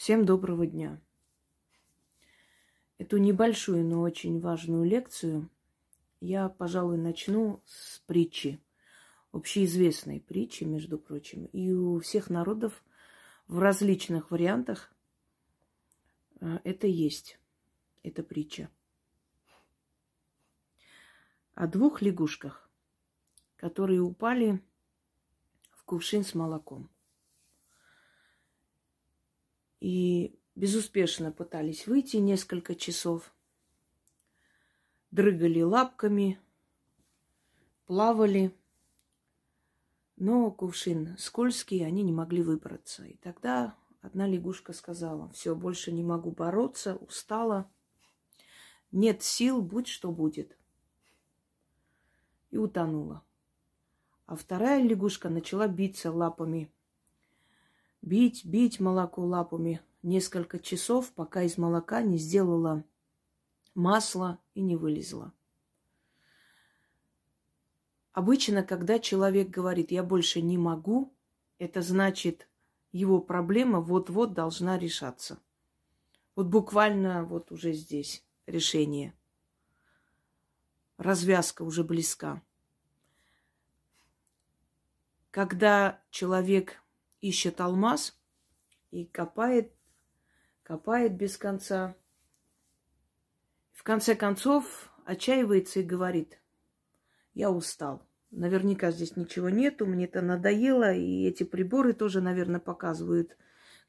Всем доброго дня. Эту небольшую, но очень важную лекцию я, пожалуй, начну с притчи, общеизвестной притчи, между прочим. И у всех народов в различных вариантах э, это есть, эта притча. О двух лягушках, которые упали в кувшин с молоком. И безуспешно пытались выйти несколько часов. Дрыгали лапками, плавали. Но кувшин скользкий, они не могли выбраться. И тогда одна лягушка сказала, все, больше не могу бороться, устала. Нет сил, будь что будет. И утонула. А вторая лягушка начала биться лапами бить, бить молоко лапами несколько часов, пока из молока не сделала масло и не вылезла. Обычно, когда человек говорит, я больше не могу, это значит, его проблема вот-вот должна решаться. Вот буквально вот уже здесь решение. Развязка уже близка. Когда человек ищет алмаз и копает, копает без конца. В конце концов отчаивается и говорит, я устал. Наверняка здесь ничего нету, мне это надоело, и эти приборы тоже, наверное, показывают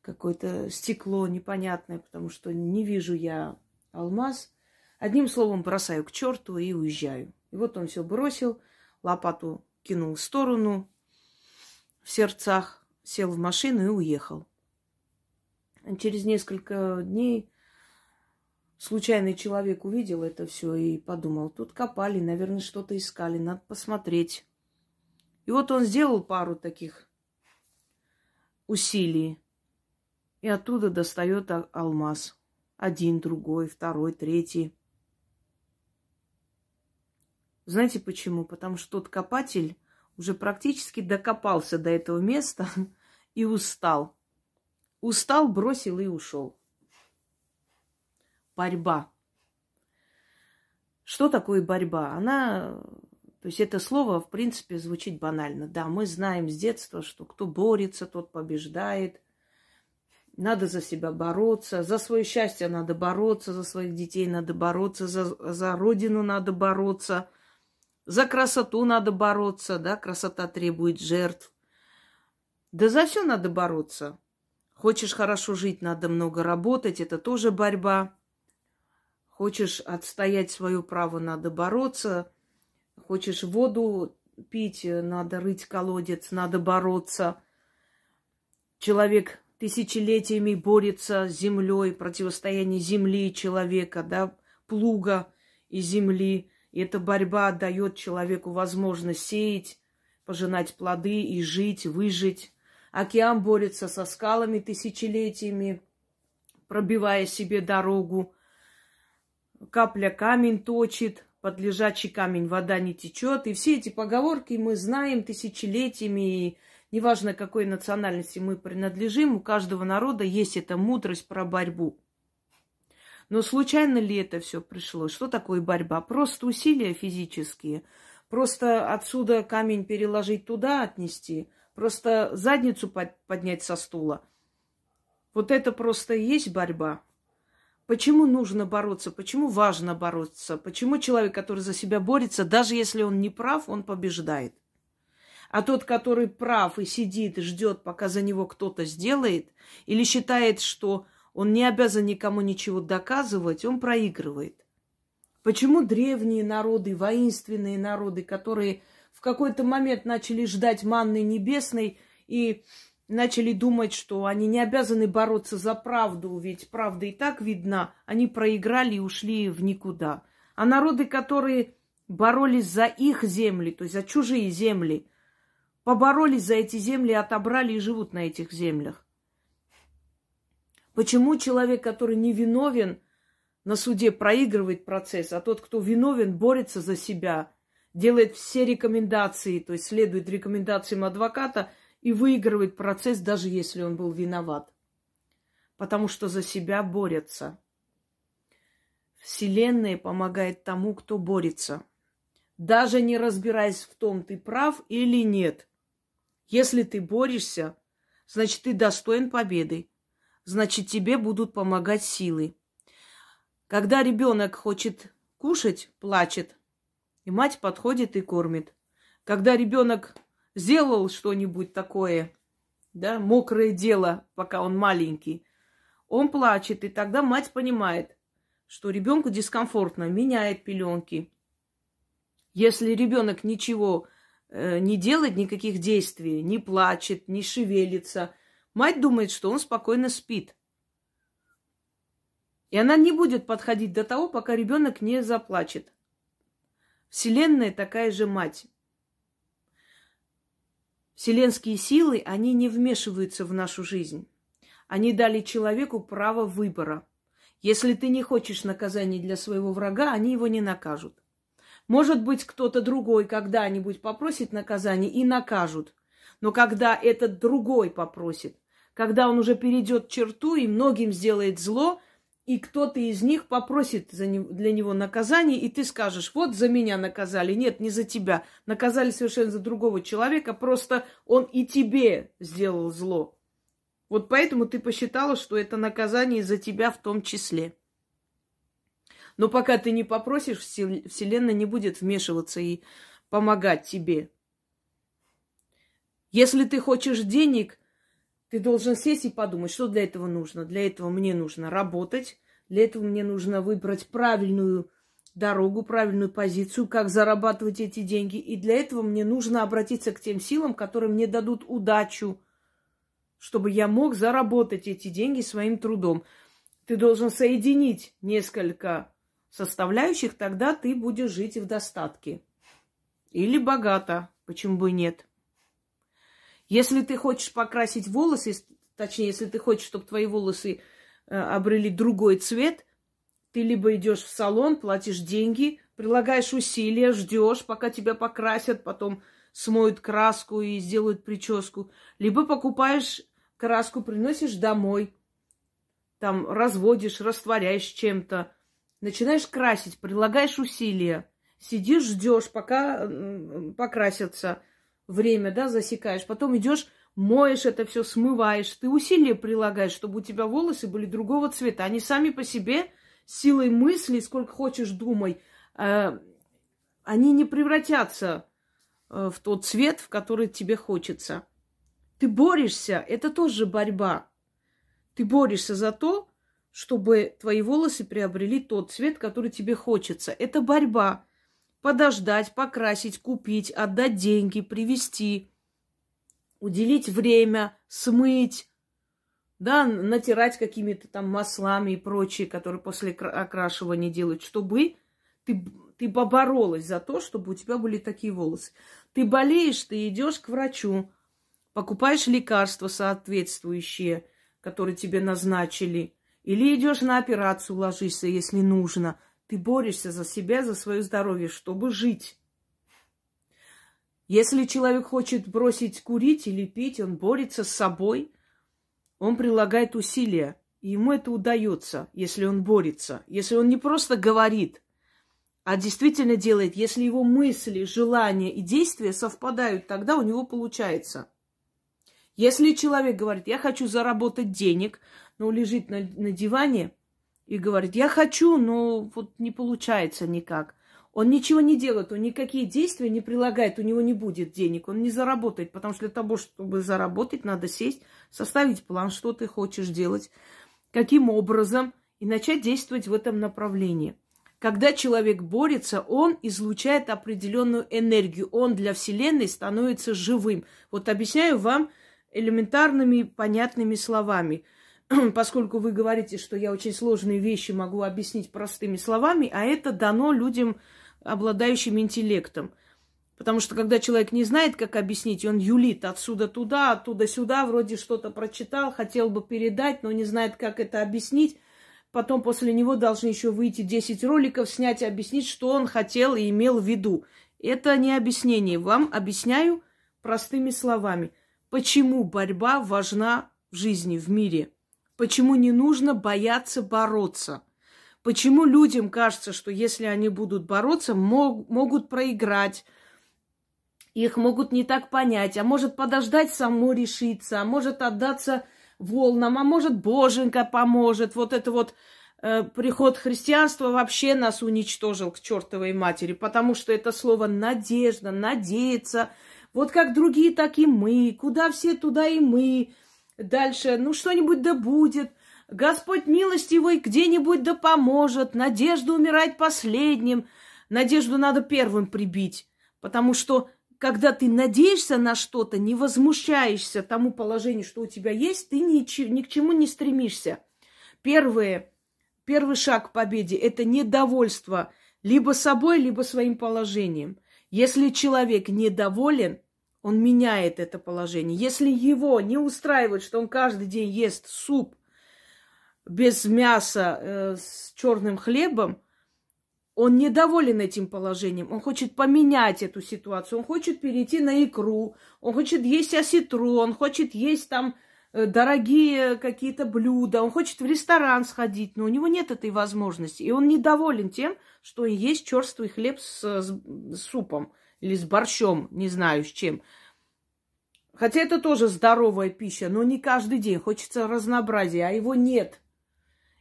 какое-то стекло непонятное, потому что не вижу я алмаз. Одним словом, бросаю к черту и уезжаю. И вот он все бросил, лопату кинул в сторону в сердцах, сел в машину и уехал. Через несколько дней случайный человек увидел это все и подумал, тут копали, наверное, что-то искали, надо посмотреть. И вот он сделал пару таких усилий, и оттуда достает алмаз. Один, другой, второй, третий. Знаете почему? Потому что тот копатель уже практически докопался до этого места и устал. Устал, бросил и ушел. Борьба. Что такое борьба? Она, то есть это слово, в принципе, звучит банально. Да, мы знаем с детства, что кто борется, тот побеждает. Надо за себя бороться, за свое счастье надо бороться, за своих детей надо бороться, за, за родину надо бороться – за красоту надо бороться, да, красота требует жертв. Да за все надо бороться. Хочешь хорошо жить, надо много работать, это тоже борьба. Хочешь отстоять свое право, надо бороться. Хочешь воду пить, надо рыть колодец, надо бороться. Человек тысячелетиями борется с землей, противостояние земли и человека, да, плуга и земли. И эта борьба дает человеку возможность сеять, пожинать плоды и жить, выжить. Океан борется со скалами тысячелетиями, пробивая себе дорогу. Капля камень точит, под лежачий камень вода не течет. И все эти поговорки мы знаем тысячелетиями. И неважно, какой национальности мы принадлежим, у каждого народа есть эта мудрость про борьбу. Но случайно ли это все пришло? Что такое борьба? Просто усилия физические. Просто отсюда камень переложить туда, отнести. Просто задницу поднять со стула. Вот это просто и есть борьба. Почему нужно бороться? Почему важно бороться? Почему человек, который за себя борется, даже если он не прав, он побеждает? А тот, который прав и сидит ждет, пока за него кто-то сделает, или считает, что он не обязан никому ничего доказывать, он проигрывает. Почему древние народы, воинственные народы, которые в какой-то момент начали ждать манны небесной и начали думать, что они не обязаны бороться за правду, ведь правда и так видна, они проиграли и ушли в никуда. А народы, которые боролись за их земли, то есть за чужие земли, поборолись за эти земли, отобрали и живут на этих землях. Почему человек, который не виновен, на суде проигрывает процесс, а тот, кто виновен, борется за себя, делает все рекомендации, то есть следует рекомендациям адвоката и выигрывает процесс, даже если он был виноват. потому что за себя борются. Вселенная помогает тому, кто борется. Даже не разбираясь в том, ты прав или нет. Если ты борешься, значит, ты достоин победы. Значит, тебе будут помогать силы. Когда ребенок хочет кушать, плачет, и мать подходит и кормит. Когда ребенок сделал что-нибудь такое, да, мокрое дело, пока он маленький, он плачет, и тогда мать понимает, что ребенку дискомфортно, меняет пеленки. Если ребенок ничего э, не делает, никаких действий, не плачет, не шевелится, мать думает, что он спокойно спит. И она не будет подходить до того, пока ребенок не заплачет. Вселенная такая же мать. Вселенские силы, они не вмешиваются в нашу жизнь. Они дали человеку право выбора. Если ты не хочешь наказания для своего врага, они его не накажут. Может быть, кто-то другой когда-нибудь попросит наказания и накажут. Но когда этот другой попросит, когда он уже перейдет черту и многим сделает зло, и кто-то из них попросит для него наказание, и ты скажешь, вот за меня наказали. Нет, не за тебя. Наказали совершенно за другого человека, просто он и тебе сделал зло. Вот поэтому ты посчитала, что это наказание за тебя в том числе. Но пока ты не попросишь, Вселенная не будет вмешиваться и помогать тебе. Если ты хочешь денег, ты должен сесть и подумать, что для этого нужно. Для этого мне нужно работать, для этого мне нужно выбрать правильную дорогу, правильную позицию, как зарабатывать эти деньги. И для этого мне нужно обратиться к тем силам, которые мне дадут удачу, чтобы я мог заработать эти деньги своим трудом. Ты должен соединить несколько составляющих, тогда ты будешь жить в достатке. Или богато, почему бы и нет. Если ты хочешь покрасить волосы, точнее, если ты хочешь, чтобы твои волосы э, обрели другой цвет, ты либо идешь в салон, платишь деньги, прилагаешь усилия, ждешь, пока тебя покрасят, потом смоют краску и сделают прическу, либо покупаешь краску приносишь домой, там разводишь, растворяешь чем-то, начинаешь красить, прилагаешь усилия, сидишь, ждешь, пока покрасятся, время, да, засекаешь, потом идешь, моешь это все, смываешь, ты усилия прилагаешь, чтобы у тебя волосы были другого цвета, они сами по себе силой мысли, сколько хочешь думай, э, они не превратятся э, в тот цвет, в который тебе хочется. Ты борешься, это тоже борьба. Ты борешься за то, чтобы твои волосы приобрели тот цвет, который тебе хочется. Это борьба. Подождать, покрасить, купить, отдать деньги, привезти, уделить время, смыть, да, натирать какими-то там маслами и прочие, которые после окрашивания делают, чтобы ты, ты поборолась за то, чтобы у тебя были такие волосы. Ты болеешь, ты идешь к врачу, покупаешь лекарства соответствующие, которые тебе назначили, или идешь на операцию, ложишься, если нужно. Ты борешься за себя, за свое здоровье, чтобы жить. Если человек хочет бросить курить или пить, он борется с собой, он прилагает усилия. И ему это удается, если он борется. Если он не просто говорит, а действительно делает, если его мысли, желания и действия совпадают, тогда у него получается. Если человек говорит, я хочу заработать денег, но лежит на, на диване и говорит, я хочу, но вот не получается никак. Он ничего не делает, он никакие действия не прилагает, у него не будет денег, он не заработает, потому что для того, чтобы заработать, надо сесть, составить план, что ты хочешь делать, каким образом, и начать действовать в этом направлении. Когда человек борется, он излучает определенную энергию, он для Вселенной становится живым. Вот объясняю вам элементарными, понятными словами. Поскольку вы говорите, что я очень сложные вещи могу объяснить простыми словами, а это дано людям, обладающим интеллектом. Потому что когда человек не знает, как объяснить, он юлит отсюда туда, оттуда сюда, вроде что-то прочитал, хотел бы передать, но не знает, как это объяснить. Потом после него должны еще выйти 10 роликов, снять и объяснить, что он хотел и имел в виду. Это не объяснение. Вам объясняю простыми словами. Почему борьба важна в жизни, в мире? Почему не нужно бояться бороться. Почему людям кажется, что если они будут бороться, мог, могут проиграть, их могут не так понять, а может подождать само решиться, а может отдаться волнам, а может Боженька поможет. Вот это вот э, приход христианства вообще нас уничтожил к чертовой матери, потому что это слово надежда, надеяться. Вот как другие, так и мы. Куда все, туда и мы. Дальше, ну что-нибудь да будет. Господь милостивый где-нибудь да поможет. Надежда умирать последним. Надежду надо первым прибить. Потому что когда ты надеешься на что-то, не возмущаешься тому положению, что у тебя есть, ты ни, ни к чему не стремишься. Первое, первый шаг к победе – это недовольство либо собой, либо своим положением. Если человек недоволен, он меняет это положение. Если его не устраивает, что он каждый день ест суп без мяса э, с черным хлебом, он недоволен этим положением, он хочет поменять эту ситуацию, он хочет перейти на икру, он хочет есть осетру, он хочет есть там э, дорогие какие-то блюда, он хочет в ресторан сходить, но у него нет этой возможности. И он недоволен тем, что есть черствый хлеб с, с супом или с борщом, не знаю с чем. Хотя это тоже здоровая пища, но не каждый день. Хочется разнообразия, а его нет.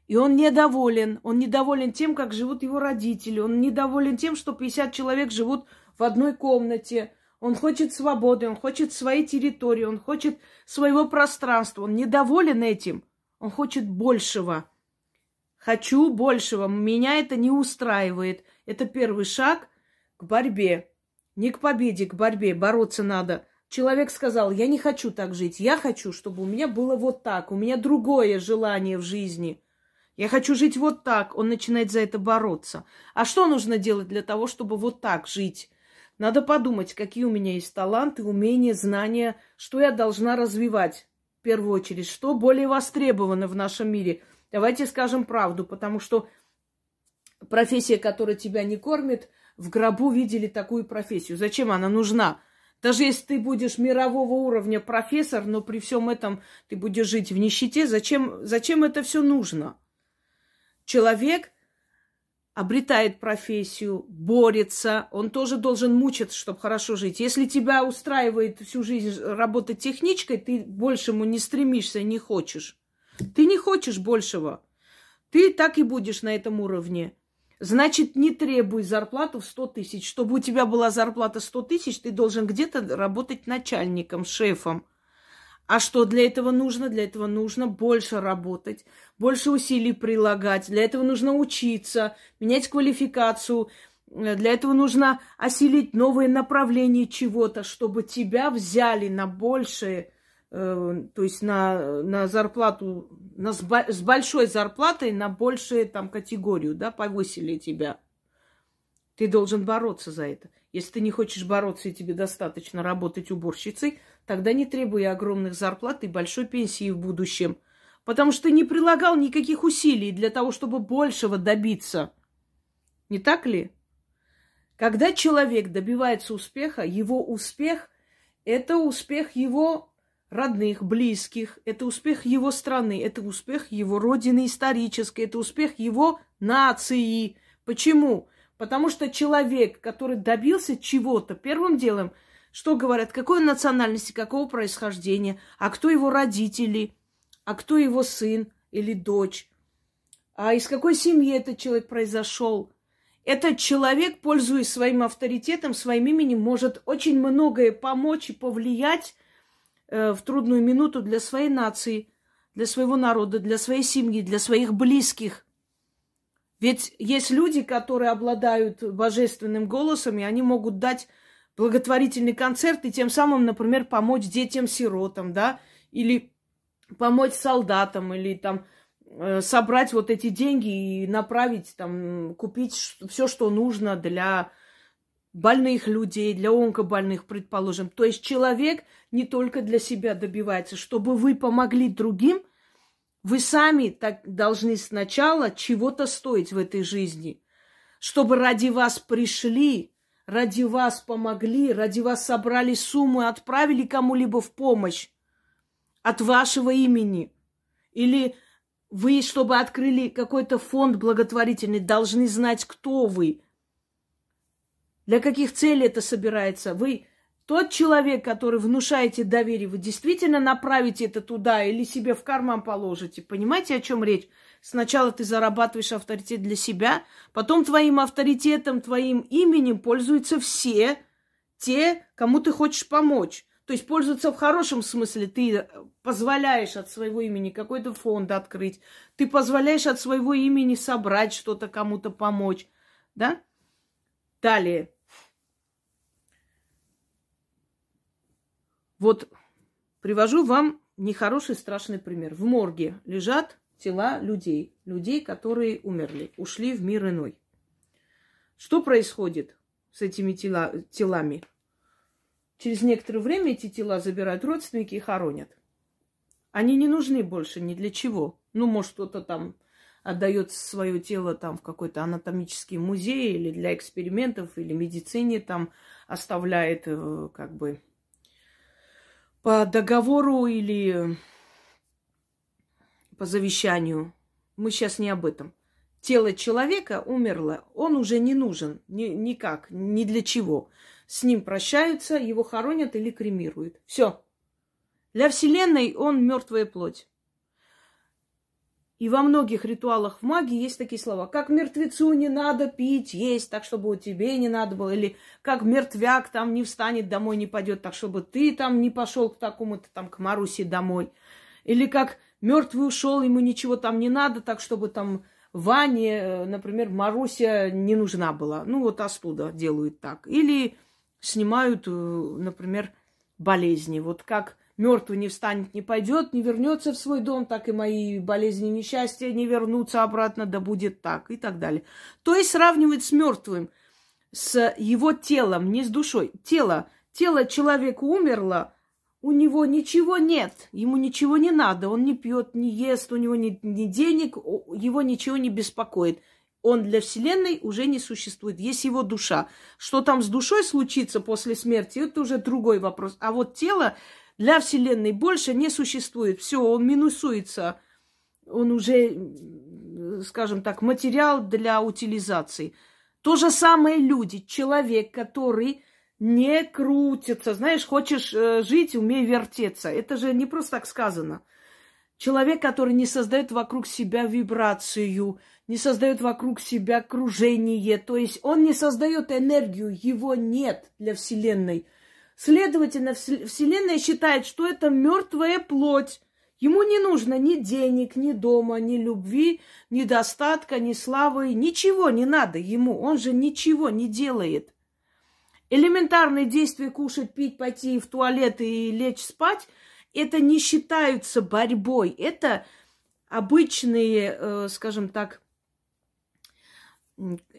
И он недоволен. Он недоволен тем, как живут его родители. Он недоволен тем, что 50 человек живут в одной комнате. Он хочет свободы, он хочет своей территории, он хочет своего пространства. Он недоволен этим. Он хочет большего. Хочу большего. Меня это не устраивает. Это первый шаг к борьбе. Не к победе, к борьбе. Бороться надо. Человек сказал, я не хочу так жить. Я хочу, чтобы у меня было вот так. У меня другое желание в жизни – я хочу жить вот так. Он начинает за это бороться. А что нужно делать для того, чтобы вот так жить? Надо подумать, какие у меня есть таланты, умения, знания, что я должна развивать в первую очередь, что более востребовано в нашем мире. Давайте скажем правду, потому что профессия, которая тебя не кормит, в гробу видели такую профессию. Зачем она нужна? Даже если ты будешь мирового уровня профессор, но при всем этом ты будешь жить в нищете, зачем, зачем это все нужно? человек обретает профессию, борется, он тоже должен мучиться, чтобы хорошо жить. Если тебя устраивает всю жизнь работать техничкой, ты большему не стремишься, не хочешь. Ты не хочешь большего. Ты так и будешь на этом уровне. Значит, не требуй зарплату в 100 тысяч. Чтобы у тебя была зарплата 100 тысяч, ты должен где-то работать начальником, шефом. А что для этого нужно? Для этого нужно больше работать, больше усилий прилагать. Для этого нужно учиться, менять квалификацию. Для этого нужно осилить новые направления чего-то, чтобы тебя взяли на большее, то есть на, на зарплату, на, с большой зарплатой на большую там категорию, да, повысили тебя. Ты должен бороться за это. Если ты не хочешь бороться и тебе достаточно работать уборщицей, тогда не требуй огромных зарплат и большой пенсии в будущем. Потому что ты не прилагал никаких усилий для того, чтобы большего добиться. Не так ли? Когда человек добивается успеха, его успех – это успех его родных, близких, это успех его страны, это успех его родины исторической, это успех его нации. Почему? Потому что человек, который добился чего-то, первым делом, что говорят, какой национальности, какого происхождения, а кто его родители, а кто его сын или дочь, а из какой семьи этот человек произошел. Этот человек, пользуясь своим авторитетом, своим именем, может очень многое помочь и повлиять в трудную минуту для своей нации, для своего народа, для своей семьи, для своих близких. Ведь есть люди, которые обладают божественным голосом, и они могут дать благотворительный концерт и тем самым, например, помочь детям-сиротам, да, или помочь солдатам, или там э, собрать вот эти деньги и направить, там, купить все, что нужно для больных людей, для онкобольных, предположим. То есть человек не только для себя добивается, чтобы вы помогли другим, вы сами так должны сначала чего-то стоить в этой жизни, чтобы ради вас пришли, ради вас помогли, ради вас собрали сумму отправили кому-либо в помощь от вашего имени. Или Вы, чтобы открыли какой-то фонд благотворительный, должны знать, кто вы. Для каких целей это собирается. Вы тот человек, который внушаете доверие, вы действительно направите это туда или себе в карман положите. Понимаете, о чем речь? Сначала ты зарабатываешь авторитет для себя, потом твоим авторитетом, твоим именем пользуются все те, кому ты хочешь помочь. То есть пользоваться в хорошем смысле. Ты позволяешь от своего имени какой-то фонд открыть. Ты позволяешь от своего имени собрать что-то, кому-то помочь. Да? Далее. Вот привожу вам нехороший, страшный пример. В морге лежат тела людей. Людей, которые умерли, ушли в мир иной. Что происходит с этими тела, телами? Через некоторое время эти тела забирают родственники и хоронят. Они не нужны больше ни для чего. Ну, может, кто-то там отдает свое тело там в какой-то анатомический музей или для экспериментов, или медицине там оставляет э, как бы по договору или по завещанию. Мы сейчас не об этом. Тело человека умерло, он уже не нужен ни, никак, ни для чего с ним прощаются, его хоронят или кремируют. Все. Для Вселенной он мертвая плоть. И во многих ритуалах в магии есть такие слова. Как мертвецу не надо пить, есть, так, чтобы тебе не надо было. Или как мертвяк там не встанет домой, не пойдет, так, чтобы ты там не пошел к такому-то там, к Марусе домой. Или как мертвый ушел, ему ничего там не надо, так, чтобы там Ване, э, например, Маруся не нужна была. Ну, вот оттуда делают так. Или снимают, э, например, болезни. Вот как мертвый не встанет, не пойдет, не вернется в свой дом, так и мои болезни несчастья не вернутся обратно, да будет так и так далее. То есть сравнивать с мертвым, с его телом, не с душой. Тело, тело человека умерло, у него ничего нет, ему ничего не надо, он не пьет, не ест, у него ни, ни денег, его ничего не беспокоит он для Вселенной уже не существует. Есть его душа. Что там с душой случится после смерти, это уже другой вопрос. А вот тело для Вселенной больше не существует. Все, он минусуется. Он уже, скажем так, материал для утилизации. То же самое люди. Человек, который не крутится. Знаешь, хочешь э, жить, умей вертеться. Это же не просто так сказано. Человек, который не создает вокруг себя вибрацию, не создает вокруг себя окружение, то есть он не создает энергию, его нет для Вселенной. Следовательно, Вселенная считает, что это мертвая плоть. Ему не нужно ни денег, ни дома, ни любви, ни достатка, ни славы, ничего не надо ему. Он же ничего не делает. Элементарные действия кушать, пить, пойти в туалет и лечь спать, это не считаются борьбой. Это обычные, э, скажем так,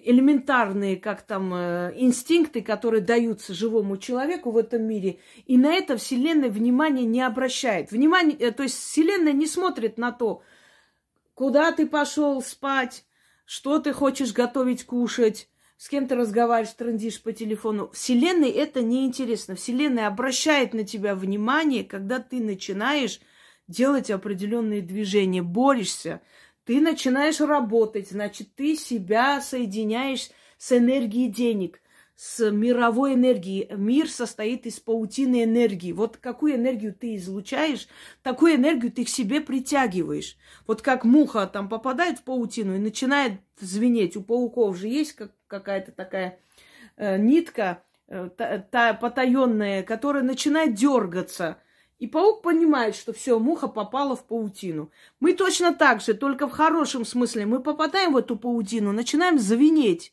элементарные, как там, э, инстинкты, которые даются живому человеку в этом мире. И на это Вселенная внимание не обращает. Внимание, э, то есть Вселенная не смотрит на то, куда ты пошел спать, что ты хочешь готовить, кушать, с кем ты разговариваешь, трындишь по телефону. Вселенной это не интересно. Вселенная обращает на тебя внимание, когда ты начинаешь делать определенные движения, борешься, ты начинаешь работать, значит, ты себя соединяешь с энергией денег, с мировой энергией. Мир состоит из паутины энергии. Вот какую энергию ты излучаешь, такую энергию ты к себе притягиваешь. Вот как муха там попадает в паутину и начинает звенеть. У пауков же есть как, какая-то такая э, нитка, э, та, та потаенная, которая начинает дергаться – и паук понимает, что все, муха попала в паутину. Мы точно так же, только в хорошем смысле. Мы попадаем в эту паутину, начинаем звенеть.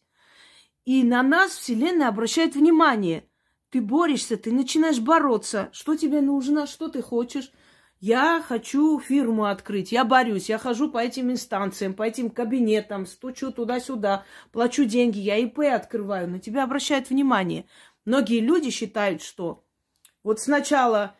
И на нас Вселенная обращает внимание. Ты борешься, ты начинаешь бороться. Что тебе нужно, что ты хочешь? Я хочу фирму открыть, я борюсь, я хожу по этим инстанциям, по этим кабинетам, стучу туда-сюда, плачу деньги, я ИП открываю. На тебя обращают внимание. Многие люди считают, что вот сначала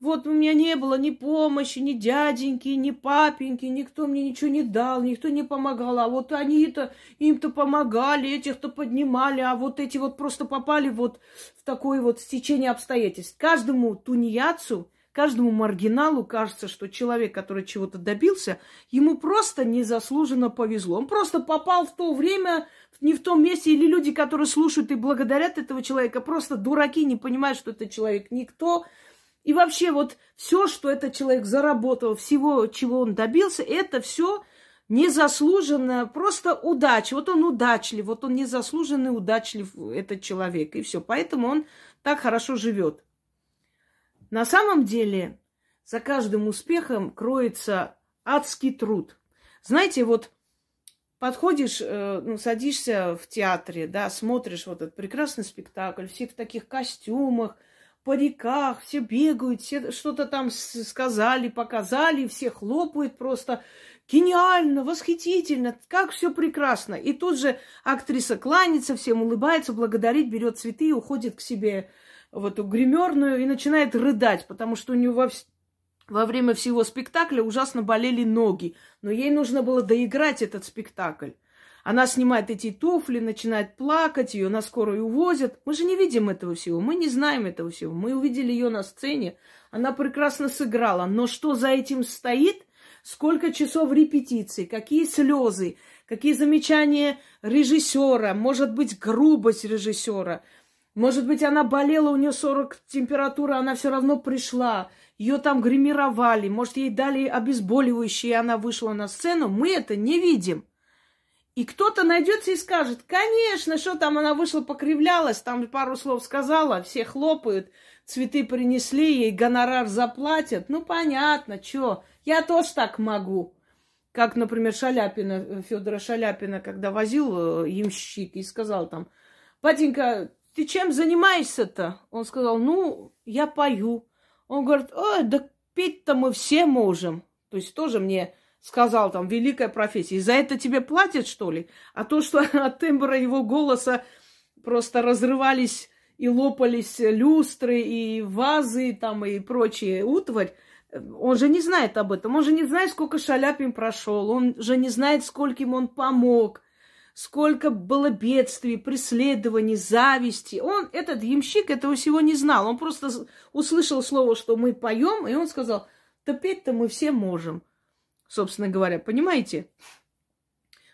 вот у меня не было ни помощи, ни дяденьки, ни папеньки, никто мне ничего не дал, никто не помогал. А вот они-то, им-то помогали, этих-то поднимали, а вот эти вот просто попали вот в такое вот стечение обстоятельств. Каждому тунеядцу, каждому маргиналу кажется, что человек, который чего-то добился, ему просто незаслуженно повезло. Он просто попал в то время, не в том месте, или люди, которые слушают и благодарят этого человека, просто дураки, не понимают, что этот человек никто. И вообще вот все, что этот человек заработал, всего, чего он добился, это все незаслуженно, просто удача. Вот он удачлив, вот он незаслуженный удачлив, этот человек, и все. Поэтому он так хорошо живет. На самом деле за каждым успехом кроется адский труд. Знаете, вот подходишь, э, ну, садишься в театре, да, смотришь вот этот прекрасный спектакль, все в таких костюмах, париках, все бегают, все что-то там сказали, показали, все хлопают просто. Гениально, восхитительно, как все прекрасно. И тут же актриса кланяется, всем улыбается, благодарит, берет цветы и уходит к себе в эту гримерную и начинает рыдать, потому что у нее во, во время всего спектакля ужасно болели ноги. Но ей нужно было доиграть этот спектакль. Она снимает эти туфли, начинает плакать, ее на скорую увозят. Мы же не видим этого всего, мы не знаем этого всего. Мы увидели ее на сцене, она прекрасно сыграла. Но что за этим стоит? Сколько часов репетиции, какие слезы, какие замечания режиссера, может быть, грубость режиссера, может быть, она болела, у нее 40 температура, она все равно пришла. Ее там гримировали, может, ей дали обезболивающие, и она вышла на сцену. Мы это не видим. И кто-то найдется и скажет, конечно, что там она вышла, покривлялась, там пару слов сказала, все хлопают, цветы принесли, ей гонорар заплатят. Ну, понятно, что. Я тоже так могу. Как, например, Шаляпина, Федора Шаляпина, когда возил э, ямщик и сказал там, Батенька, ты чем занимаешься-то? Он сказал, ну, я пою. Он говорит, ой, да петь-то мы все можем. То есть тоже мне сказал там, великая профессия. И за это тебе платят, что ли? А то, что от тембра его голоса просто разрывались и лопались люстры, и вазы, там, и прочие утварь, он же не знает об этом. Он же не знает, сколько Шаляпин прошел. Он же не знает, скольким он помог сколько было бедствий, преследований, зависти. Он, этот ямщик, этого всего не знал. Он просто услышал слово, что мы поем, и он сказал, да петь-то мы все можем, собственно говоря. Понимаете?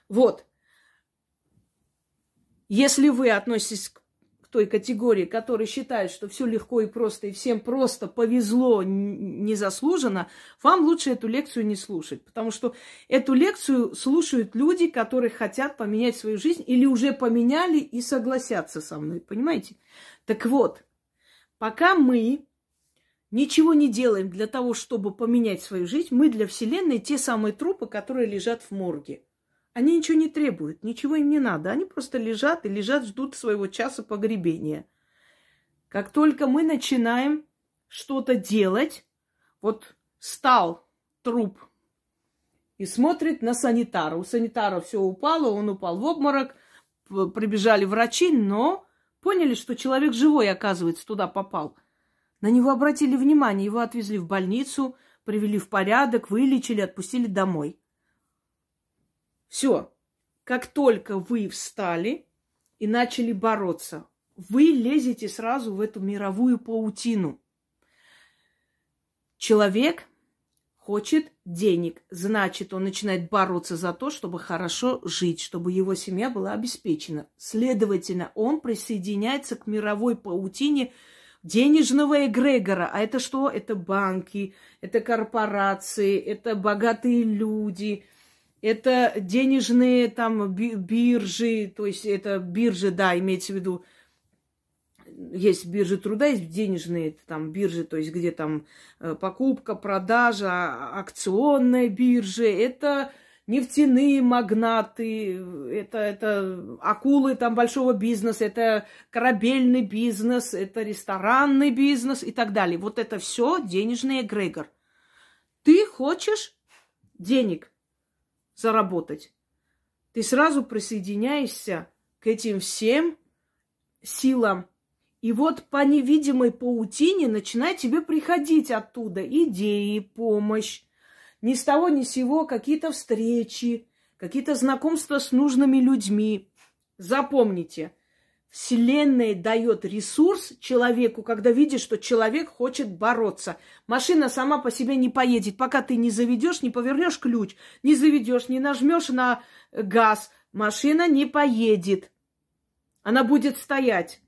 Вот. Если вы относитесь к той категории, которые считают, что все легко и просто, и всем просто повезло незаслуженно, вам лучше эту лекцию не слушать. Потому что эту лекцию слушают люди, которые хотят поменять свою жизнь или уже поменяли и согласятся со мной. Понимаете? Так вот, пока мы ничего не делаем для того, чтобы поменять свою жизнь, мы для Вселенной те самые трупы, которые лежат в морге. Они ничего не требуют, ничего им не надо. Они просто лежат и лежат, ждут своего часа погребения. Как только мы начинаем что-то делать, вот стал труп и смотрит на санитара. У санитара все упало, он упал в обморок, прибежали врачи, но поняли, что человек живой, оказывается, туда попал. На него обратили внимание, его отвезли в больницу, привели в порядок, вылечили, отпустили домой. Все. Как только вы встали и начали бороться, вы лезете сразу в эту мировую паутину. Человек хочет денег, значит, он начинает бороться за то, чтобы хорошо жить, чтобы его семья была обеспечена. Следовательно, он присоединяется к мировой паутине денежного эгрегора. А это что? Это банки, это корпорации, это богатые люди – это денежные там биржи, то есть это биржи, да, имеется в виду, есть биржи труда, есть денежные там биржи, то есть где там э, покупка, продажа, а, акционные биржи, это нефтяные магнаты, это, это акулы там большого бизнеса, это корабельный бизнес, это ресторанный бизнес и так далее. Вот это все денежный эгрегор. Ты хочешь денег – заработать, ты сразу присоединяешься к этим всем силам. И вот по невидимой паутине начинает тебе приходить оттуда идеи, помощь. Ни с того ни с сего какие-то встречи, какие-то знакомства с нужными людьми. Запомните, Вселенная дает ресурс человеку, когда видит, что человек хочет бороться. Машина сама по себе не поедет, пока ты не заведешь, не повернешь ключ, не заведешь, не нажмешь на газ. Машина не поедет. Она будет стоять.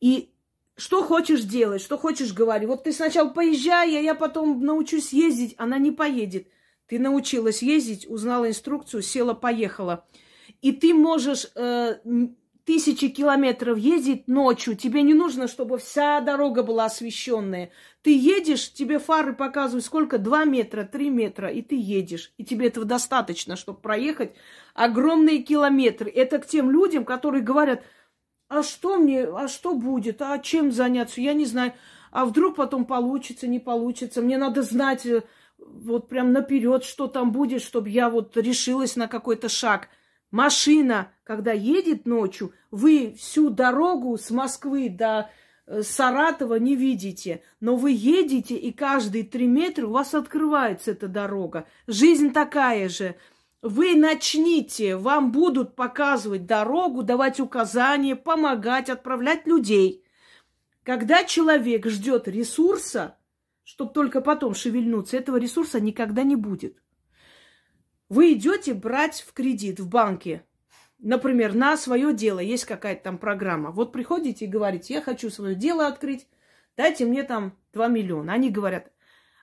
И что хочешь делать, что хочешь говорить. Вот ты сначала поезжай, а я потом научусь ездить. Она не поедет. Ты научилась ездить, узнала инструкцию, села, поехала. И ты можешь э, тысячи километров ездить ночью, тебе не нужно, чтобы вся дорога была освещенная. Ты едешь, тебе фары показывают сколько? Два метра, три метра, и ты едешь. И тебе этого достаточно, чтобы проехать огромные километры. Это к тем людям, которые говорят, а что мне, а что будет, а чем заняться, я не знаю. А вдруг потом получится, не получится. Мне надо знать э, вот прям наперед, что там будет, чтобы я вот решилась на какой-то шаг. Машина, когда едет ночью, вы всю дорогу с Москвы до э, Саратова не видите, но вы едете, и каждые три метра у вас открывается эта дорога. Жизнь такая же. Вы начните, вам будут показывать дорогу, давать указания, помогать, отправлять людей. Когда человек ждет ресурса, чтобы только потом шевельнуться, этого ресурса никогда не будет. Вы идете брать в кредит в банке, например, на свое дело, есть какая-то там программа. Вот приходите и говорите, я хочу свое дело открыть, дайте мне там 2 миллиона. Они говорят,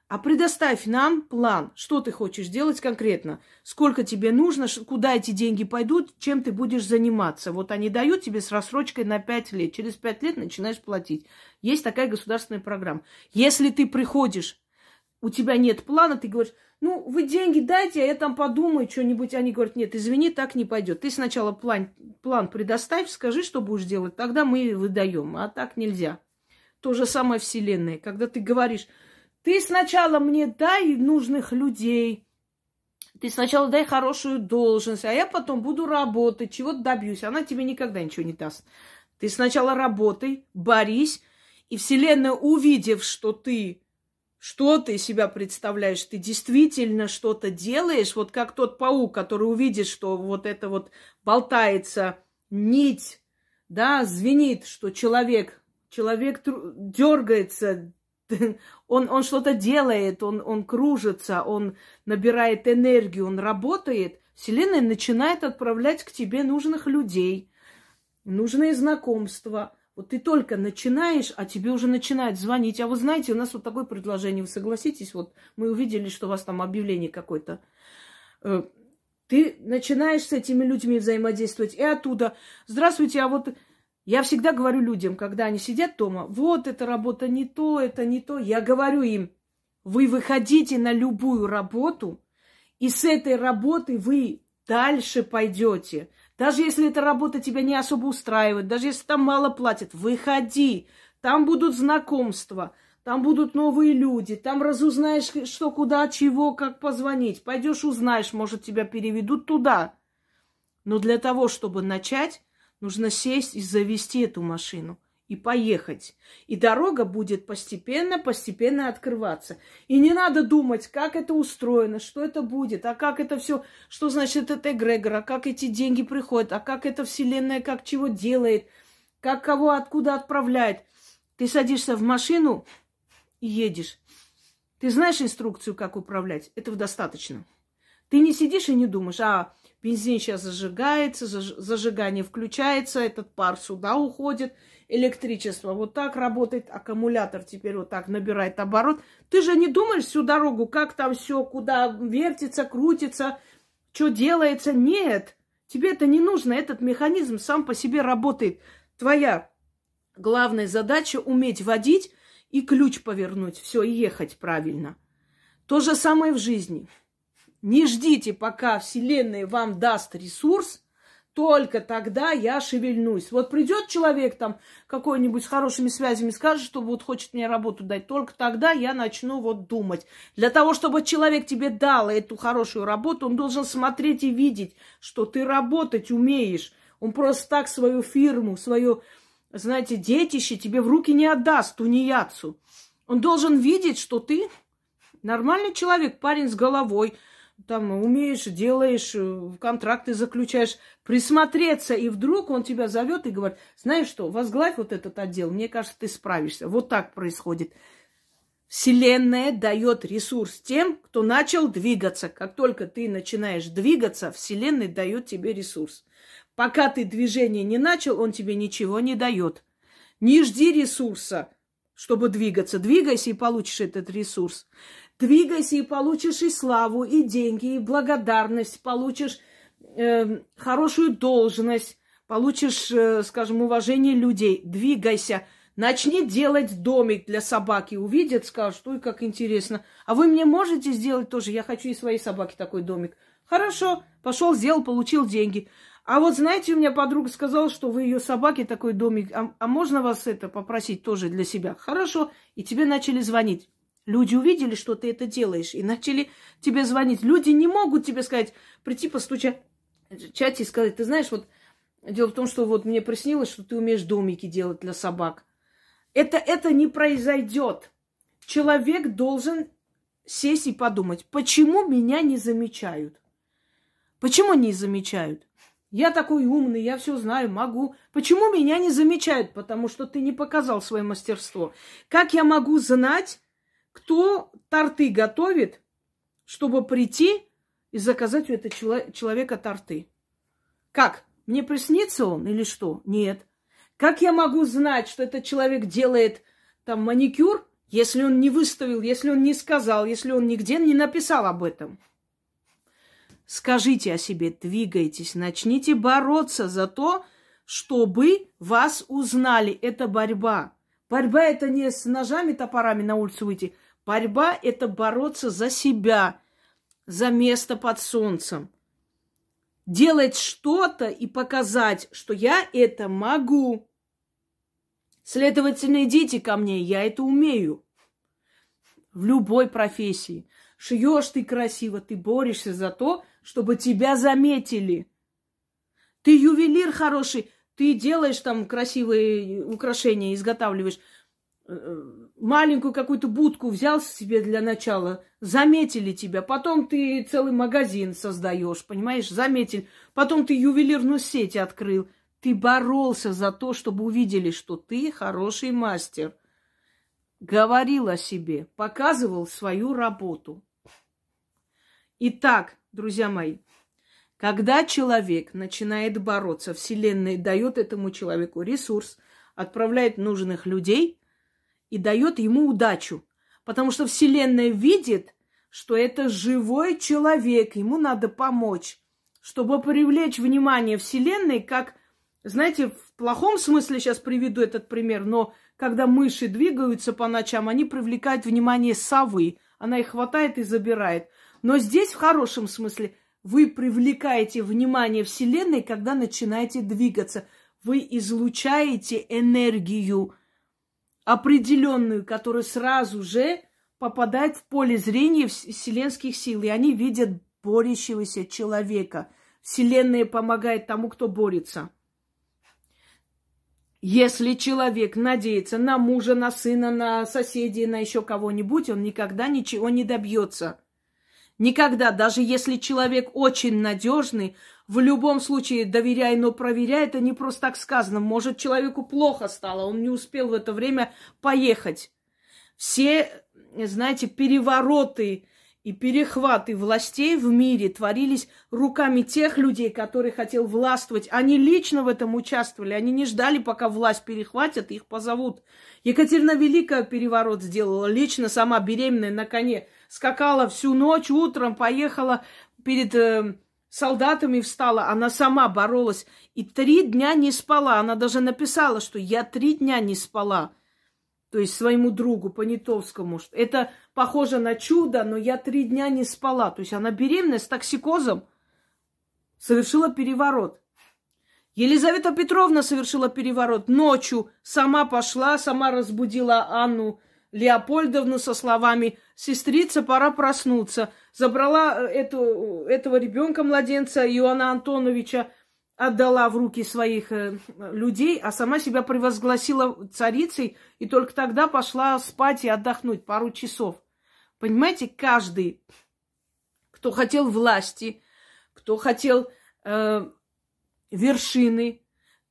а предоставь нам план, что ты хочешь делать конкретно, сколько тебе нужно, куда эти деньги пойдут, чем ты будешь заниматься. Вот они дают тебе с рассрочкой на 5 лет. Через 5 лет начинаешь платить. Есть такая государственная программа. Если ты приходишь, у тебя нет плана, ты говоришь, ну, вы деньги дайте, а я там подумаю что-нибудь. Они говорят, нет, извини, так не пойдет. Ты сначала план, план предоставь, скажи, что будешь делать, тогда мы выдаем, а так нельзя. То же самое Вселенная. Когда ты говоришь, ты сначала мне дай нужных людей, ты сначала дай хорошую должность, а я потом буду работать, чего-то добьюсь. Она тебе никогда ничего не даст. Ты сначала работай, борись, и Вселенная, увидев, что ты что ты себя представляешь? Ты действительно что-то делаешь? Вот как тот паук, который увидит, что вот это вот болтается нить, да, звенит, что человек, человек дергается, он, он что-то делает, он, он кружится, он набирает энергию, он работает, Вселенная начинает отправлять к тебе нужных людей, нужные знакомства – вот ты только начинаешь, а тебе уже начинают звонить. А вы знаете, у нас вот такое предложение, вы согласитесь? Вот мы увидели, что у вас там объявление какое-то. Э, ты начинаешь с этими людьми взаимодействовать, и оттуда, здравствуйте, а вот я всегда говорю людям, когда они сидят дома, вот эта работа не то, это не то, я говорю им, вы выходите на любую работу, и с этой работы вы дальше пойдете. Даже если эта работа тебя не особо устраивает, даже если там мало платят, выходи. Там будут знакомства, там будут новые люди, там разузнаешь, что, куда, чего, как позвонить. Пойдешь, узнаешь, может, тебя переведут туда. Но для того, чтобы начать, нужно сесть и завести эту машину и поехать. И дорога будет постепенно, постепенно открываться. И не надо думать, как это устроено, что это будет, а как это все, что значит это эгрегор, а как эти деньги приходят, а как эта вселенная, как чего делает, как кого откуда отправляет. Ты садишься в машину и едешь. Ты знаешь инструкцию, как управлять? Этого достаточно. Ты не сидишь и не думаешь, а бензин сейчас зажигается, зажигание включается, этот пар сюда уходит – электричество. Вот так работает аккумулятор, теперь вот так набирает оборот. Ты же не думаешь всю дорогу, как там все, куда вертится, крутится, что делается. Нет, тебе это не нужно. Этот механизм сам по себе работает. Твоя главная задача уметь водить и ключ повернуть. Все, и ехать правильно. То же самое в жизни. Не ждите, пока Вселенная вам даст ресурс – только тогда я шевельнусь. Вот придет человек там какой-нибудь с хорошими связями, скажет, что вот хочет мне работу дать, только тогда я начну вот думать. Для того, чтобы человек тебе дал эту хорошую работу, он должен смотреть и видеть, что ты работать умеешь. Он просто так свою фирму, свое, знаете, детище тебе в руки не отдаст, тунеядцу. Он должен видеть, что ты нормальный человек, парень с головой, там умеешь, делаешь, э, контракты заключаешь, присмотреться, и вдруг он тебя зовет и говорит, знаешь что, возглавь вот этот отдел, мне кажется, ты справишься. Вот так происходит. Вселенная дает ресурс тем, кто начал двигаться. Как только ты начинаешь двигаться, Вселенная дает тебе ресурс. Пока ты движение не начал, он тебе ничего не дает. Не жди ресурса, чтобы двигаться. Двигайся и получишь этот ресурс. Двигайся и получишь и славу, и деньги, и благодарность, получишь э, хорошую должность, получишь, э, скажем, уважение людей. Двигайся. Начни делать домик для собаки. Увидят, скажут, ой, как интересно. А вы мне можете сделать тоже? Я хочу и своей собаке такой домик. Хорошо, пошел, сделал, получил деньги. А вот знаете, у меня подруга сказала, что вы ее собаке такой домик, а, а можно вас это попросить тоже для себя? Хорошо. И тебе начали звонить. Люди увидели, что ты это делаешь, и начали тебе звонить. Люди не могут тебе сказать, прийти постучать в и сказать, ты знаешь, вот дело в том, что вот мне приснилось, что ты умеешь домики делать для собак. Это, это не произойдет. Человек должен сесть и подумать, почему меня не замечают? Почему не замечают? Я такой умный, я все знаю, могу. Почему меня не замечают? Потому что ты не показал свое мастерство. Как я могу знать, кто торты готовит, чтобы прийти и заказать у этого человека торты? Как? Мне приснится он или что? Нет. Как я могу знать, что этот человек делает там маникюр, если он не выставил, если он не сказал, если он нигде не написал об этом? Скажите о себе, двигайтесь, начните бороться за то, чтобы вас узнали. Это борьба. Борьба это не с ножами, топорами на улицу выйти. Борьба это бороться за себя, за место под солнцем делать что-то и показать, что я это могу. Следовательно, идите ко мне, я это умею. В любой профессии. Шьешь ты красиво, ты борешься за то, чтобы тебя заметили. Ты ювелир хороший, ты делаешь там красивые украшения, изготавливаешь. Маленькую какую-то будку взял себе для начала, заметили тебя, потом ты целый магазин создаешь, понимаешь, заметили, потом ты ювелирную сеть открыл, ты боролся за то, чтобы увидели, что ты хороший мастер, говорил о себе, показывал свою работу. Итак, друзья мои, когда человек начинает бороться, Вселенная дает этому человеку ресурс, отправляет нужных людей – и дает ему удачу. Потому что Вселенная видит, что это живой человек, ему надо помочь, чтобы привлечь внимание Вселенной, как, знаете, в плохом смысле сейчас приведу этот пример, но когда мыши двигаются по ночам, они привлекают внимание совы. Она их хватает и забирает. Но здесь в хорошем смысле вы привлекаете внимание Вселенной, когда начинаете двигаться. Вы излучаете энергию определенную, которая сразу же попадает в поле зрения вселенских сил, и они видят борющегося человека. Вселенная помогает тому, кто борется. Если человек надеется на мужа, на сына, на соседей, на еще кого-нибудь, он никогда ничего не добьется. Никогда, даже если человек очень надежный, в любом случае доверяй, но проверяй, это не просто так сказано. Может, человеку плохо стало, он не успел в это время поехать. Все, знаете, перевороты и перехваты властей в мире творились руками тех людей, которые хотел властвовать. Они лично в этом участвовали, они не ждали, пока власть перехватят, их позовут. Екатерина Великая переворот сделала, лично сама беременная на коне скакала всю ночь, утром поехала перед э, солдатами встала, она сама боролась и три дня не спала. Она даже написала, что я три дня не спала. То есть своему другу Понятовскому. Это похоже на чудо, но я три дня не спала. То есть она беременная с токсикозом совершила переворот. Елизавета Петровна совершила переворот ночью. Сама пошла, сама разбудила Анну Леопольдовну со словами «Сестрица, пора проснуться». Забрала э, эту, этого ребенка, младенца Иоанна Антоновича, отдала в руки своих э, людей, а сама себя превозгласила царицей, и только тогда пошла спать и отдохнуть пару часов. Понимаете, каждый, кто хотел власти, кто хотел э, вершины,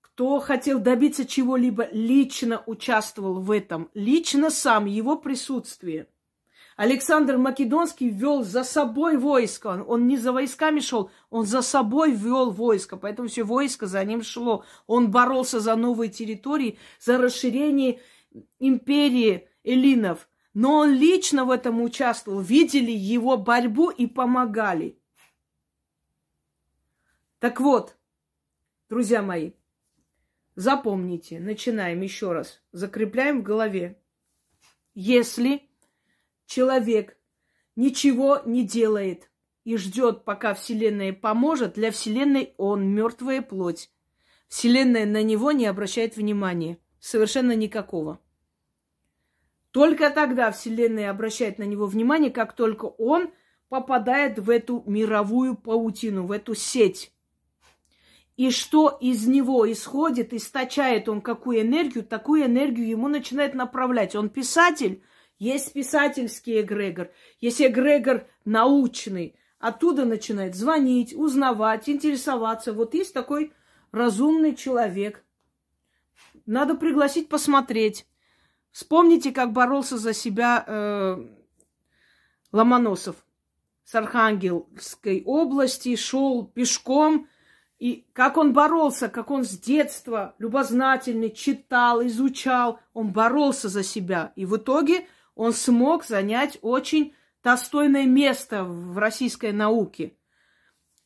кто хотел добиться чего-либо, лично участвовал в этом, лично сам, его присутствие. Александр Македонский вел за собой войско. Он, не за войсками шел, он за собой вел войско. Поэтому все войско за ним шло. Он боролся за новые территории, за расширение империи эллинов. Но он лично в этом участвовал, видели его борьбу и помогали. Так вот, друзья мои, запомните, начинаем еще раз, закрепляем в голове. Если человек ничего не делает и ждет, пока Вселенная поможет, для Вселенной он мертвая плоть. Вселенная на него не обращает внимания. Совершенно никакого. Только тогда Вселенная обращает на него внимание, как только он попадает в эту мировую паутину, в эту сеть. И что из него исходит, источает он какую энергию, такую энергию ему начинает направлять. Он писатель, есть писательский эгрегор, есть эгрегор научный. Оттуда начинает звонить, узнавать, интересоваться. Вот есть такой разумный человек. Надо пригласить посмотреть. Вспомните, как боролся за себя э, Ломоносов с Архангельской области, шел пешком, и как он боролся, как он с детства любознательный, читал, изучал, он боролся за себя. И в итоге он смог занять очень достойное место в российской науке.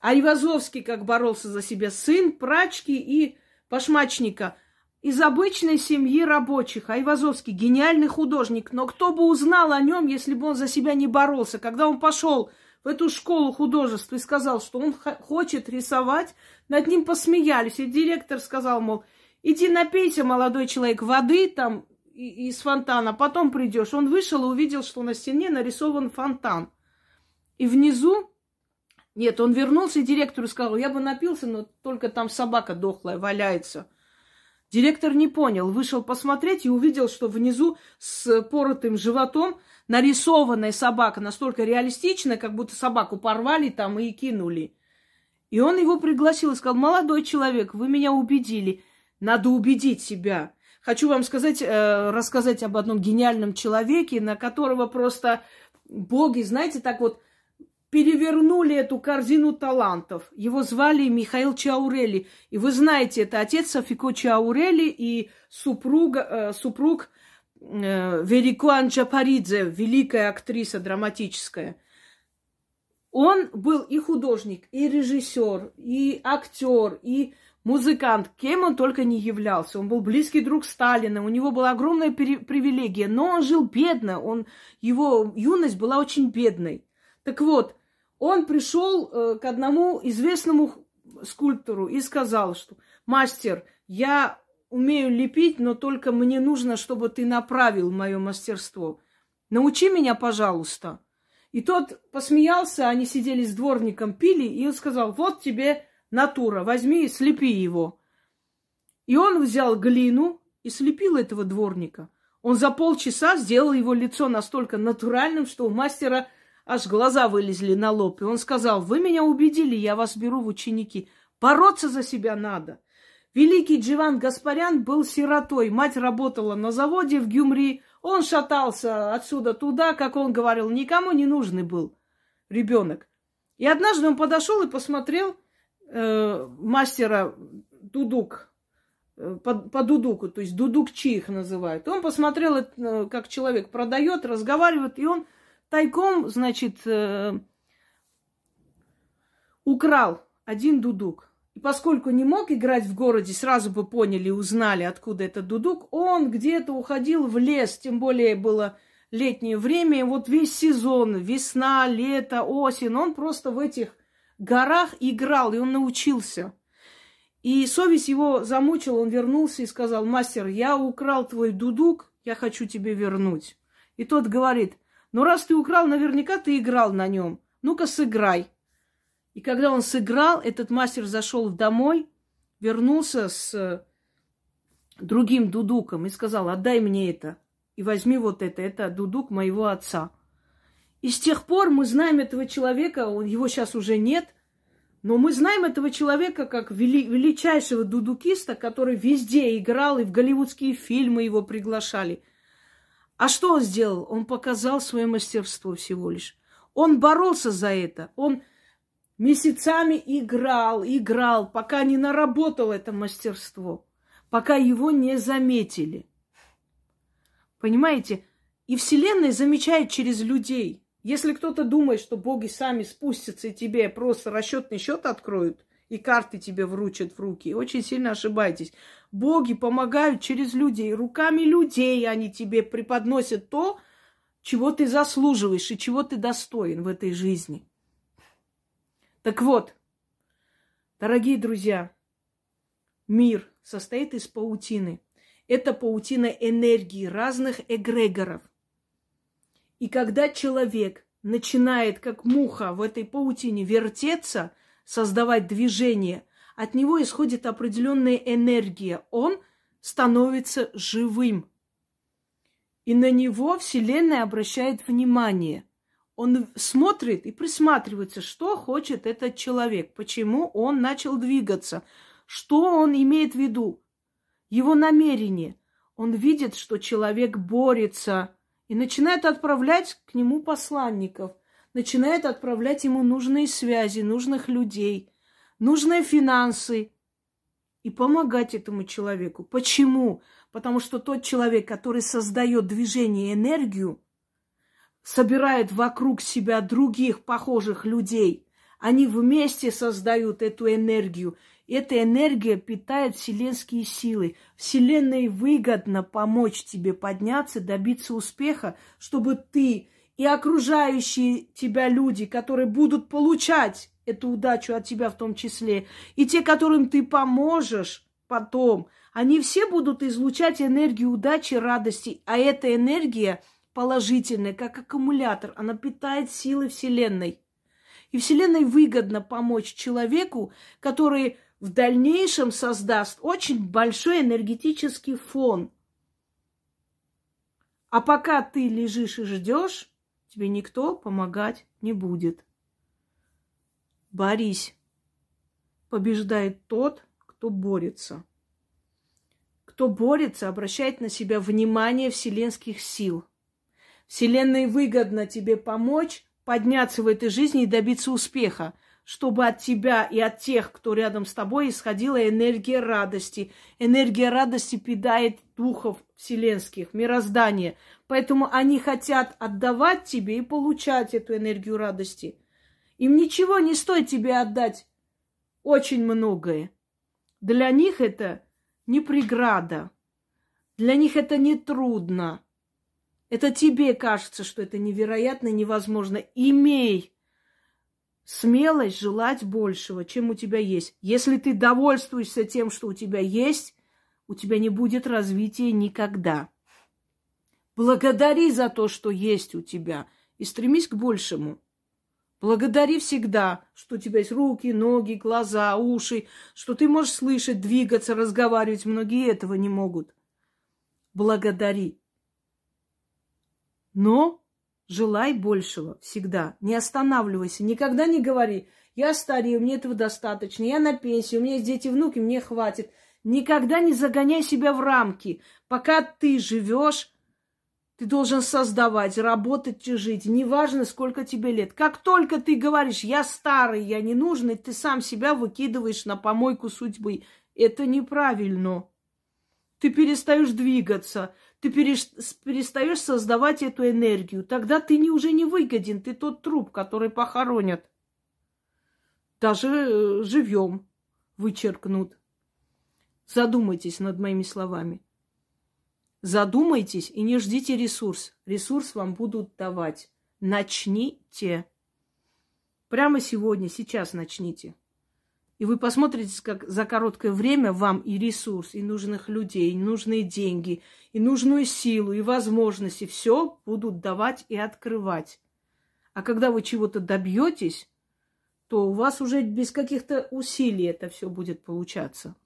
А Ивазовский как боролся за себя сын прачки и башмачника из обычной семьи рабочих. А Ивазовский гениальный художник. Но кто бы узнал о нем, если бы он за себя не боролся? Когда он пошел в эту школу художества и сказал, что он хочет рисовать, над ним посмеялись. И директор сказал, мол, иди напейся, молодой человек, воды там из фонтана, потом придешь. Он вышел и увидел, что на стене нарисован фонтан. И внизу, нет, он вернулся и директору сказал, я бы напился, но только там собака дохлая валяется. Директор не понял, вышел посмотреть и увидел, что внизу с поротым животом нарисованная собака настолько реалистичная, как будто собаку порвали там и кинули. И он его пригласил и сказал, молодой человек, вы меня убедили, надо убедить себя. Хочу вам сказать, э, рассказать об одном гениальном человеке, на которого просто боги, знаете, так вот перевернули эту корзину талантов. Его звали Михаил Чаурели. И вы знаете, это отец Софико Чаурели и супруг, э, э, Верико Анджапаридзе, великая актриса драматическая. Он был и художник, и режиссер, и актер, и музыкант, кем он только не являлся. Он был близкий друг Сталина, у него была огромная привилегия, но он жил бедно, он, его юность была очень бедной. Так вот, он пришел э, к одному известному скульптору и сказал, что «Мастер, я умею лепить, но только мне нужно, чтобы ты направил мое мастерство. Научи меня, пожалуйста». И тот посмеялся, они сидели с дворником, пили, и он сказал, вот тебе натура, возьми и слепи его. И он взял глину и слепил этого дворника. Он за полчаса сделал его лицо настолько натуральным, что у мастера аж глаза вылезли на лоб. И он сказал, вы меня убедили, я вас беру в ученики. Бороться за себя надо. Великий Дживан Гаспарян был сиротой. Мать работала на заводе в Гюмри. Он шатался отсюда туда, как он говорил, никому не нужный был ребенок. И однажды он подошел и посмотрел, э, мастера Дудук, э, по, по Дудуку, то есть Дудукчи их называют. Он посмотрел, э, как человек продает, разговаривает, и он тайком, значит, э, украл один дудук. И поскольку не мог играть в городе, сразу бы поняли, узнали, откуда этот дудук, он где-то уходил в лес, тем более было летнее время, и вот весь сезон, весна, лето, осень, он просто в этих горах играл, и он научился. И совесть его замучила, он вернулся и сказал, мастер, я украл твой дудук, я хочу тебе вернуть. И тот говорит, ну раз ты украл, наверняка ты играл на нем, ну-ка сыграй. И когда он сыграл, этот мастер зашел домой, вернулся с другим дудуком и сказал, отдай мне это, и возьми вот это, это дудук моего отца. И с тех пор мы знаем этого человека, он, его сейчас уже нет, но мы знаем этого человека как вели, величайшего дудукиста, который везде играл, и в голливудские фильмы его приглашали. А что он сделал? Он показал свое мастерство всего лишь. Он боролся за это. Он месяцами играл, играл, пока не наработал это мастерство, пока его не заметили. Понимаете? И Вселенная замечает через людей. Если кто-то думает, что боги сами спустятся и тебе просто расчетный счет откроют, и карты тебе вручат в руки, очень сильно ошибаетесь. Боги помогают через людей. Руками людей они тебе преподносят то, чего ты заслуживаешь и чего ты достоин в этой жизни. Так вот, дорогие друзья, мир состоит из паутины. Это паутина энергии разных эгрегоров. И когда человек начинает, как муха в этой паутине, вертеться, создавать движение, от него исходит определенная энергия. Он становится живым. И на него Вселенная обращает внимание. Он смотрит и присматривается, что хочет этот человек, почему он начал двигаться, что он имеет в виду, его намерение. Он видит, что человек борется, и начинает отправлять к нему посланников, начинает отправлять ему нужные связи, нужных людей, нужные финансы и помогать этому человеку. Почему? Потому что тот человек, который создает движение, энергию, собирает вокруг себя других похожих людей. Они вместе создают эту энергию. Эта энергия питает вселенские силы. Вселенной выгодно помочь тебе подняться, добиться успеха, чтобы ты и окружающие тебя люди, которые будут получать эту удачу от тебя в том числе, и те, которым ты поможешь потом, они все будут излучать энергию удачи, радости, а эта энергия положительная, как аккумулятор, она питает силы Вселенной. И Вселенной выгодно помочь человеку, который в дальнейшем создаст очень большой энергетический фон. А пока ты лежишь и ждешь, тебе никто помогать не будет. Борись. Побеждает тот, кто борется. Кто борется, обращает на себя внимание вселенских сил. Вселенной выгодно тебе помочь подняться в этой жизни и добиться успеха – чтобы от тебя и от тех, кто рядом с тобой, исходила энергия радости. Энергия радости питает духов вселенских, мироздание. Поэтому они хотят отдавать тебе и получать эту энергию радости. Им ничего не стоит тебе отдать очень многое. Для них это не преграда. Для них это не трудно. Это тебе кажется, что это невероятно, невозможно. Имей смелость желать большего, чем у тебя есть. Если ты довольствуешься тем, что у тебя есть, у тебя не будет развития никогда. Благодари за то, что есть у тебя, и стремись к большему. Благодари всегда, что у тебя есть руки, ноги, глаза, уши, что ты можешь слышать, двигаться, разговаривать. Многие этого не могут. Благодари. Но Желай большего всегда. Не останавливайся. Никогда не говори, я старею, мне этого достаточно, я на пенсии, у меня есть дети, внуки, мне хватит. Никогда не загоняй себя в рамки. Пока ты живешь, ты должен создавать, работать и жить. Неважно, сколько тебе лет. Как только ты говоришь, я старый, я ненужный, ты сам себя выкидываешь на помойку судьбы. Это неправильно. Ты перестаешь двигаться, ты перестаешь создавать эту энергию. Тогда ты не, уже не выгоден, ты тот труп, который похоронят. Даже э, живем вычеркнут. Задумайтесь над моими словами. Задумайтесь и не ждите ресурс. Ресурс вам будут давать. Начните. Прямо сегодня, сейчас начните. И вы посмотрите, как за короткое время вам и ресурс, и нужных людей, и нужные деньги, и нужную силу, и возможности все будут давать и открывать. А когда вы чего-то добьетесь, то у вас уже без каких-то усилий это все будет получаться.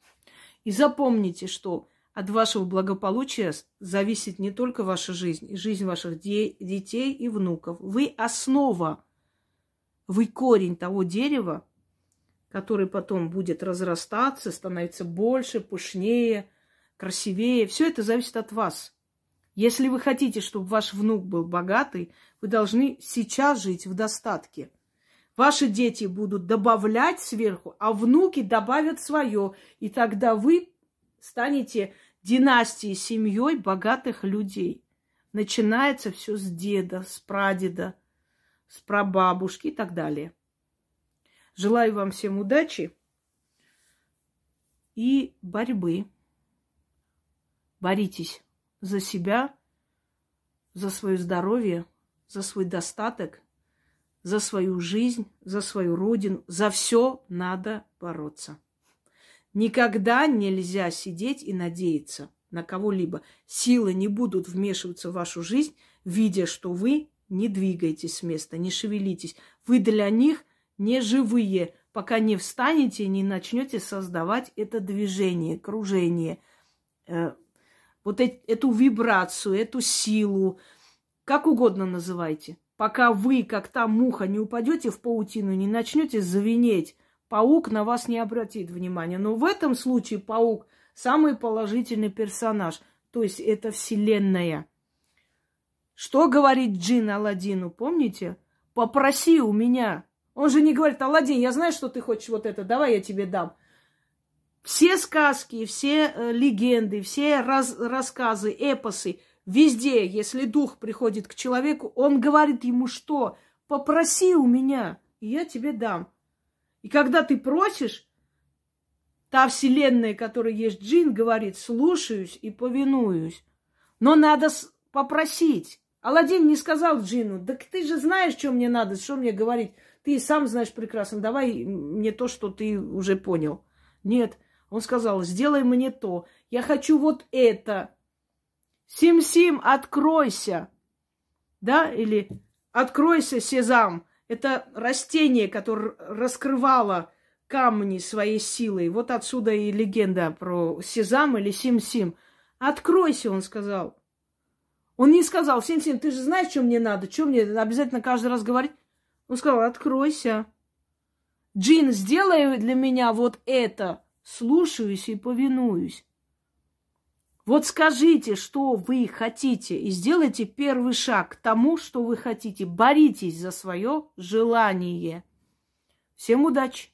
И запомните, что от вашего благополучия зависит не только ваша жизнь, и жизнь ваших де- детей и внуков. Вы основа, вы корень того дерева, который потом будет разрастаться, становиться больше, пышнее, красивее. Все это зависит от вас. Если вы хотите, чтобы ваш внук был богатый, вы должны сейчас жить в достатке. Ваши дети будут добавлять сверху, а внуки добавят свое. И тогда вы станете династией, семьей богатых людей. Начинается все с деда, с прадеда, с прабабушки и так далее. Желаю вам всем удачи и борьбы. Боритесь за себя, за свое здоровье, за свой достаток, за свою жизнь, за свою родину. За все надо бороться. Никогда нельзя сидеть и надеяться на кого-либо. Силы не будут вмешиваться в вашу жизнь, видя, что вы не двигаетесь с места, не шевелитесь. Вы для них не живые, пока не встанете не начнете создавать это движение, кружение, э, вот э- эту вибрацию, эту силу, как угодно называйте. Пока вы, как та муха, не упадете в паутину, не начнете звенеть, паук на вас не обратит внимания. Но в этом случае паук самый положительный персонаж. То есть это вселенная. Что говорит Джин Алладину, помните? Попроси у меня. Он же не говорит, Алладин, я знаю, что ты хочешь вот это, давай я тебе дам. Все сказки, все э, легенды, все раз, рассказы, эпосы, везде, если дух приходит к человеку, он говорит ему что? Попроси у меня, и я тебе дам. И когда ты просишь, та вселенная, которая есть джин, говорит, слушаюсь и повинуюсь. Но надо попросить. Аладдин не сказал джину, так ты же знаешь, что мне надо, что мне говорить. Ты сам знаешь прекрасно, давай мне то, что ты уже понял. Нет, он сказал, сделай мне то. Я хочу вот это. Сим-сим, откройся. Да, или откройся, сезам. Это растение, которое раскрывало камни своей силой. Вот отсюда и легенда про сезам или сим-сим. Откройся, он сказал. Он не сказал, Сим-Сим, ты же знаешь, что мне надо, что мне обязательно каждый раз говорить. Он сказал, откройся. Джин, сделай для меня вот это слушаюсь и повинуюсь. Вот скажите, что вы хотите, и сделайте первый шаг к тому, что вы хотите. Боритесь за свое желание. Всем удачи!